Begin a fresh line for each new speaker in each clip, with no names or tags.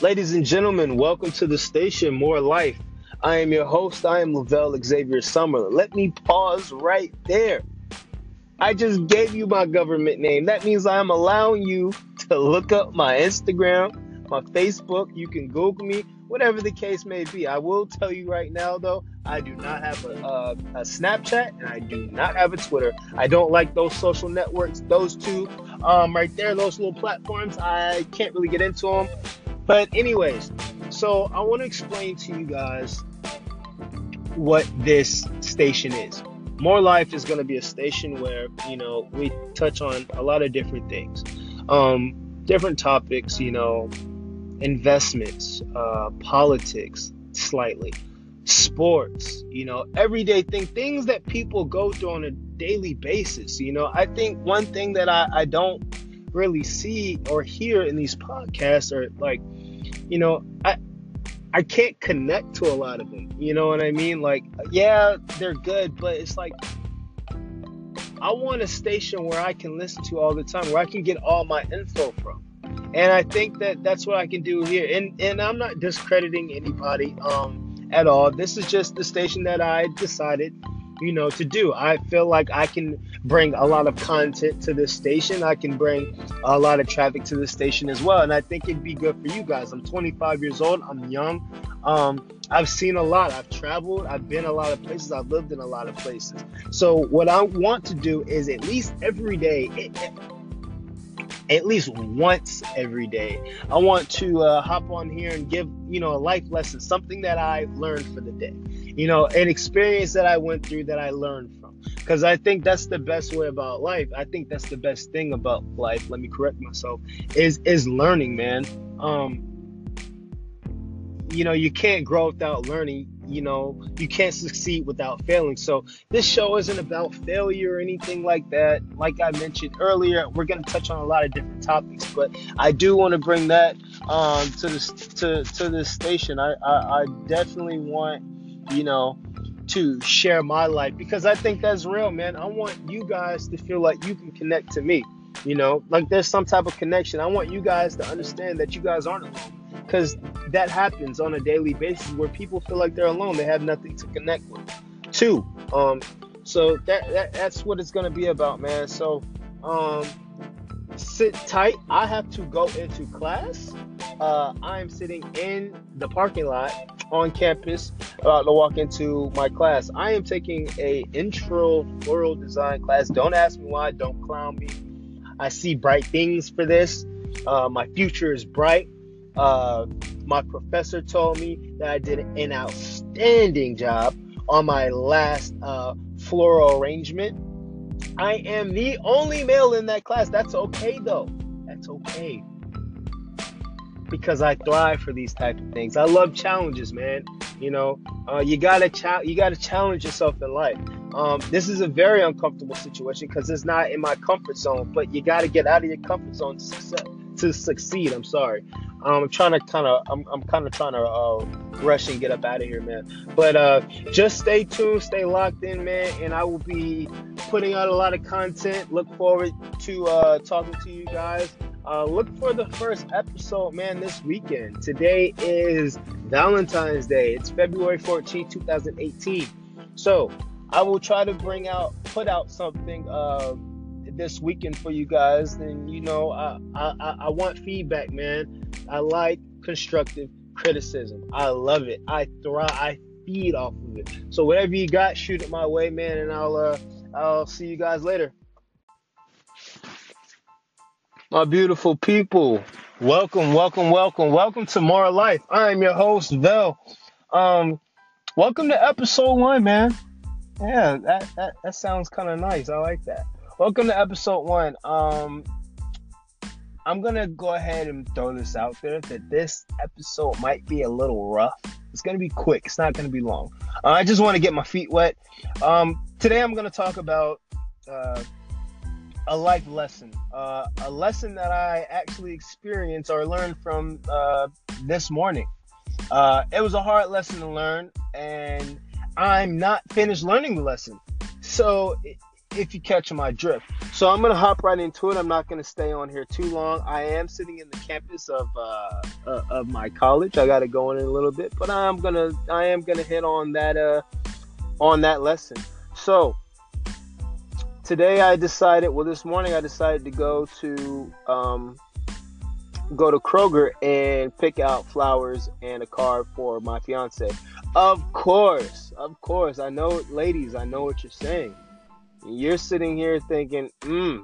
Ladies and gentlemen, welcome to the station More Life. I am your host. I am Lavelle Xavier Summer. Let me pause right there. I just gave you my government name. That means I'm allowing you to look up my Instagram, my Facebook. You can Google me, whatever the case may be. I will tell you right now, though, I do not have a, a, a Snapchat and I do not have a Twitter. I don't like those social networks. Those two um, right there, those little platforms, I can't really get into them. But, anyways, so I want to explain to you guys what this station is. More Life is going to be a station where, you know, we touch on a lot of different things, um, different topics, you know, investments, uh, politics, slightly, sports, you know, everyday thing, things that people go through on a daily basis. You know, I think one thing that I, I don't really see or hear in these podcasts are like, you know, I I can't connect to a lot of them. You know what I mean? Like, yeah, they're good, but it's like I want a station where I can listen to all the time, where I can get all my info from. And I think that that's what I can do here. And and I'm not discrediting anybody um at all. This is just the station that I decided you know to do. I feel like i can bring a lot of content to this station. I can bring a lot of traffic to this station as well. And i think it'd be good for you guys. I'm 25 years old. I'm young. Um, i've seen a lot. I've traveled. I've been a lot of places. I've lived in a lot of places. So what i want to do is at least every day it, it, at least once every day. I want to uh, hop on here and give, you know, a life lesson, something that I've learned for the day, you know, an experience that I went through that I learned from. Because I think that's the best way about life. I think that's the best thing about life. Let me correct myself. Is is learning, man. Um, you know, you can't grow without learning you know, you can't succeed without failing. So this show isn't about failure or anything like that. Like I mentioned earlier, we're going to touch on a lot of different topics, but I do want to bring that um, to this to to this station. I, I I definitely want you know to share my life because I think that's real, man. I want you guys to feel like you can connect to me. You know, like there's some type of connection. I want you guys to understand that you guys aren't alone because that happens on a daily basis where people feel like they're alone they have nothing to connect with two um so that, that that's what it's gonna be about man so um sit tight i have to go into class uh i'm sitting in the parking lot on campus about to walk into my class i am taking a intro floral design class don't ask me why don't clown me i see bright things for this uh, my future is bright uh, my professor told me that I did an outstanding job on my last uh, floral arrangement. I am the only male in that class. That's okay though. That's okay. Because I thrive for these type of things. I love challenges, man. You know, uh, you gotta cha- you gotta challenge yourself in life. Um, this is a very uncomfortable situation because it's not in my comfort zone. But you gotta get out of your comfort zone to, to succeed. I'm sorry. Um, I'm trying to kind of, I'm, I'm kind of trying to uh, rush and get up out of here, man. But uh, just stay tuned, stay locked in, man, and I will be putting out a lot of content. Look forward to uh, talking to you guys. Uh, look for the first episode, man, this weekend. Today is Valentine's Day. It's February 14, 2018. So I will try to bring out, put out something uh, this weekend for you guys. And you know, I, I, I want feedback, man. I like constructive criticism. I love it. I thrive. I feed off of it. So whatever you got, shoot it my way, man, and I'll uh, I'll see you guys later. My beautiful people, welcome, welcome, welcome, welcome to More Life. I am your host, Vel. Um, welcome to episode one, man. Yeah, that that, that sounds kind of nice. I like that. Welcome to episode one. Um, I'm gonna go ahead and throw this out there that this episode might be a little rough. It's gonna be quick. It's not gonna be long. Uh, I just want to get my feet wet. Um, today I'm gonna talk about uh, a life lesson, uh, a lesson that I actually experienced or learned from uh, this morning. Uh, it was a hard lesson to learn, and I'm not finished learning the lesson. So if you catch my drift. So I'm gonna hop right into it. I'm not gonna stay on here too long. I am sitting in the campus of uh, uh, of my college. I got to go in a little bit, but I'm gonna I am gonna hit on that uh on that lesson. So today I decided. Well, this morning I decided to go to um, go to Kroger and pick out flowers and a card for my fiance. Of course, of course. I know, ladies, I know what you're saying. You're sitting here thinking, hmm,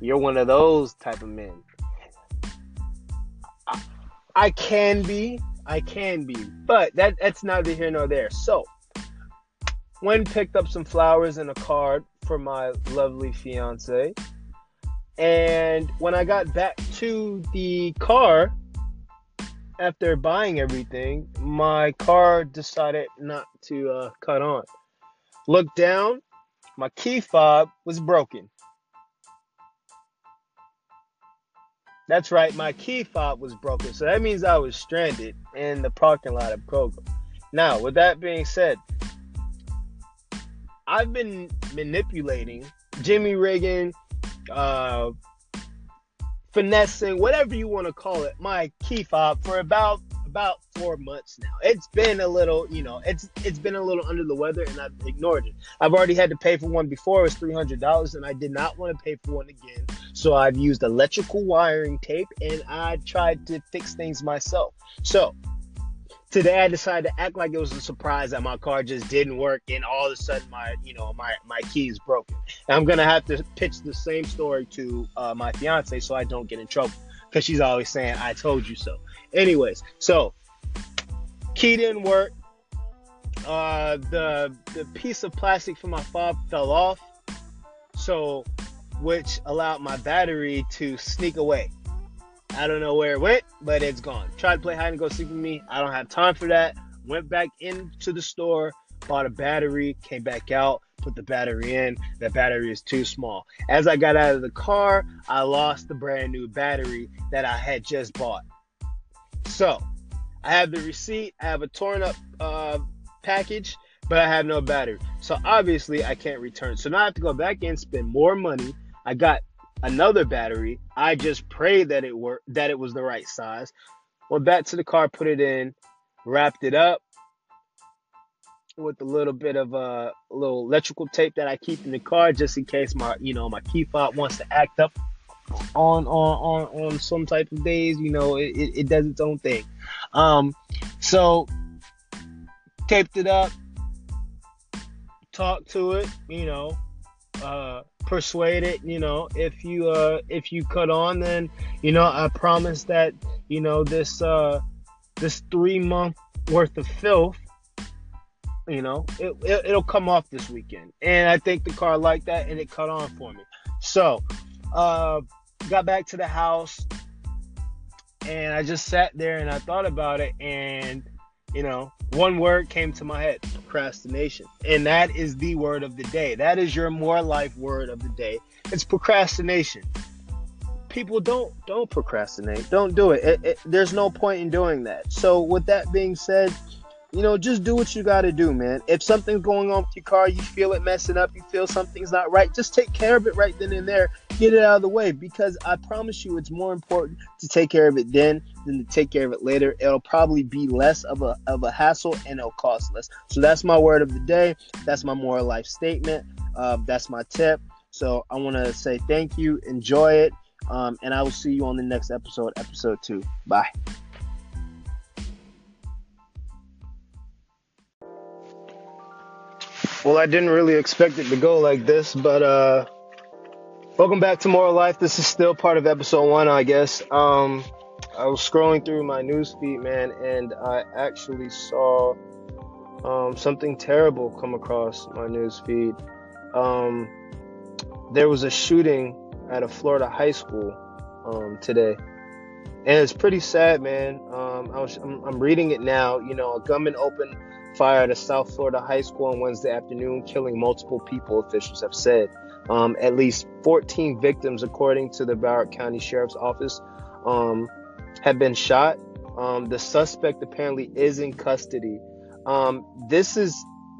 you're one of those type of men. I, I can be, I can be, but that that's neither here nor there. So, when picked up some flowers and a card for my lovely fiance, and when I got back to the car after buying everything, my car decided not to uh, cut on. Looked down, my key fob was broken. That's right, my key fob was broken. So that means I was stranded in the parking lot of Kroger. Now, with that being said, I've been manipulating Jimmy Riggin, uh, finessing, whatever you want to call it, my key fob for about about four months now. It's been a little, you know, it's it's been a little under the weather, and I've ignored it. I've already had to pay for one before; it was three hundred dollars, and I did not want to pay for one again. So I've used electrical wiring tape, and I tried to fix things myself. So today I decided to act like it was a surprise that my car just didn't work and all of a sudden my you know my my key is broken. And I'm gonna have to pitch the same story to uh, my fiance so I don't get in trouble because she's always saying I told you so. Anyways, so key didn't work. Uh, the the piece of plastic from my fob fell off, so which allowed my battery to sneak away. I don't know where it went, but it's gone. Tried to play hide and go seek with me. I don't have time for that. Went back into the store, bought a battery, came back out, put the battery in. That battery is too small. As I got out of the car, I lost the brand new battery that I had just bought. So I have the receipt, I have a torn up uh, package, but I have no battery. So obviously I can't return. So now I have to go back in, spend more money. I got another battery. I just prayed that it worked, that it was the right size. Went back to the car, put it in, wrapped it up with a little bit of a little electrical tape that I keep in the car just in case my you know my key fob wants to act up on on on on some type of days. You know, it, it, it does its own thing. Um, so taped it up, talked to it. You know, uh, persuaded you know if you uh if you cut on then you know i promise that you know this uh this three month worth of filth you know it, it, it'll come off this weekend. And i think the car liked that and it cut on for me. So uh got back to the house and i just sat there and i thought about it and you know, one word came to my head procrastination. And that is the word of the day. That is your more life word of the day. It's procrastination. People don't don't procrastinate. Don't do it. It, it. There's no point in doing that. So with that being said, you know, just do what you got to do, man. If something's going on with your car, you feel it messing up, you feel something's not right, just take care of it right then and there. Get it out of the way because I promise you it's more important to take care of it then than to take care of it later. It'll probably be less of a of a hassle and it'll cost less. So that's my word of the day. That's my More Life statement. Uh, that's my tip. So I want to say thank you, enjoy it, um, and I will see you on the next episode, episode two. Bye. Well, I didn't really expect it to go like this, but uh welcome back to More Life. This is still part of episode 1, I guess. Um I was scrolling through my news feed, man, and I actually saw um something terrible come across my news feed. Um there was a shooting at a Florida high school um today. And it's pretty sad, man. Um, I was, I'm, I'm reading it now. You know, a gunman opened fire at a South Florida high school on Wednesday afternoon, killing multiple people, officials have said. Um, at least 14 victims, according to the Broward County Sheriff's Office, um, have been shot. Um, the suspect apparently is in custody. Um, this is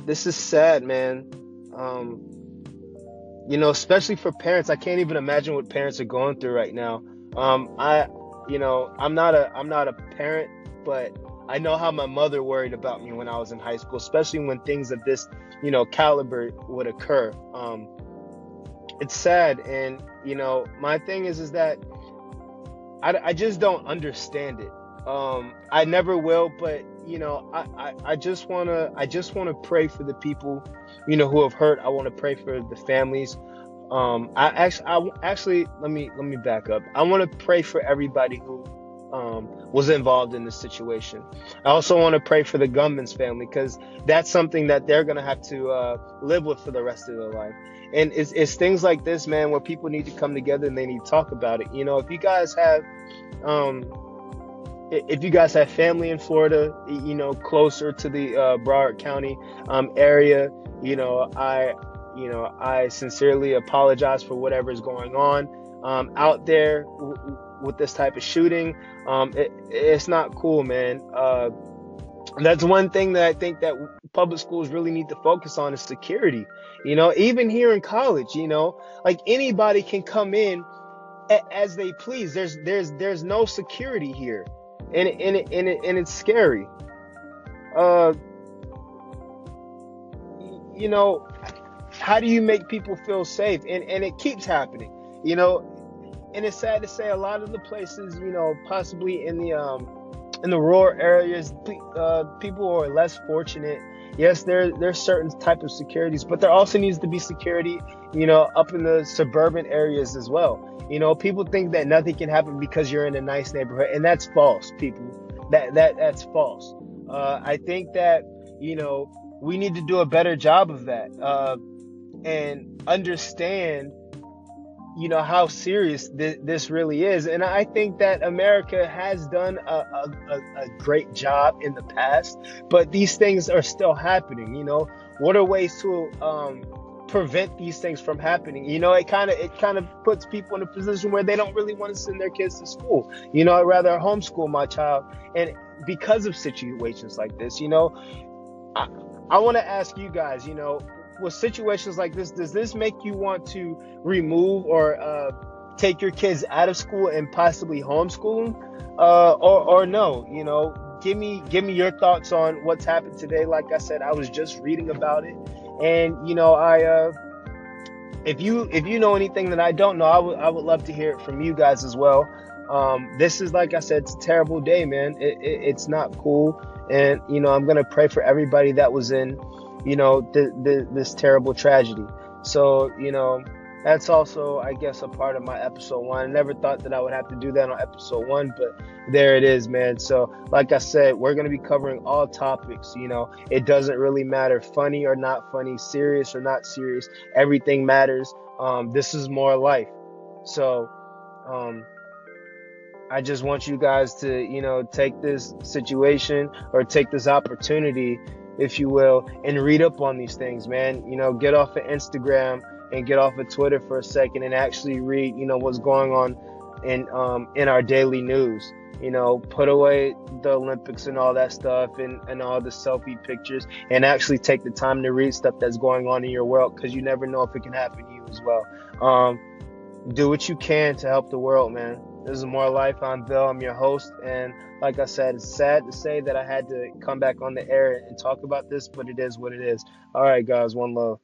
this is sad, man. Um, you know, especially for parents. I can't even imagine what parents are going through right now. Um, I, you know, I'm not a I'm not a parent, but I know how my mother worried about me when I was in high school, especially when things of this, you know, caliber would occur. Um, it's sad, and you know, my thing is is that I, I just don't understand it. Um, I never will, but you know, I, I, I just wanna I just wanna pray for the people, you know, who have hurt. I want to pray for the families. Um, I actually, I actually let me let me back up. I want to pray for everybody who um, was involved in this situation. I also want to pray for the gunman's family because that's something that they're gonna have to uh, live with for the rest of their life. And it's, it's things like this, man, where people need to come together and they need to talk about it. You know, if you guys have um, if you guys have family in Florida, you know, closer to the uh, Broward County um, area, you know, I, you know, I sincerely apologize for whatever is going on um, out there w- with this type of shooting. Um, it, it's not cool, man. Uh, that's one thing that I think that public schools really need to focus on is security. You know, even here in college, you know, like anybody can come in a- as they please. There's there's there's no security here and and and, and it's scary. Uh, you know, how do you make people feel safe? And and it keeps happening. You know, and it's sad to say a lot of the places, you know, possibly in the um in the rural areas, uh, people are less fortunate. Yes, there there's certain type of securities, but there also needs to be security, you know, up in the suburban areas as well. You know, people think that nothing can happen because you're in a nice neighborhood, and that's false, people. That that that's false. Uh, I think that you know we need to do a better job of that uh, and understand you know how serious th- this really is and i think that america has done a, a, a, great job in the past but these things are still happening you know what are ways to um, prevent these things from happening. You know, it kind of it kind of puts people in a position where they don't really want to send their kids to school. You know, I'd rather homeschool my child, and because of situations like this, you know, I, I want to ask you guys, you know, with situations like this, does this make you want to remove or uh, take your kids out of school and possibly homeschool them, uh, or or no? You know, give me give me your thoughts on what's happened today. Like I said, I was just reading about it and you know, I uh, if you if you know anything that I don't know, I would I would love to hear it from you guys as well. Um, this is like I said, it's a terrible day, man. It, it, it's not cool, and you know, I'm gonna pray for everybody that was in, you know, this terrible tragedy. So you know, that's also, I guess, a part of my episode one. I never thought that I would have to do that on episode one, but there it is, man. So, like I said, we're going to be covering all topics. You know, it doesn't really matter funny or not funny, serious or not serious. Everything matters. Um, this is more life. So, um, I just want you guys to, you know, take this situation or take this opportunity, if you will, and read up on these things, man. You know, get off of Instagram and get off of Twitter for a second and actually read, you know, what's going on in um, in our daily news. You know, put away the Olympics and all that stuff and, and all the selfie pictures and actually take the time to read stuff that's going on in your world because you never know if it can happen to you as well. Um, do what you can to help the world, man. This is More Life. I'm Bill. I'm your host. And like I said, it's sad to say that I had to come back on the air and talk about this, but it is what it is. All right, guys. One love.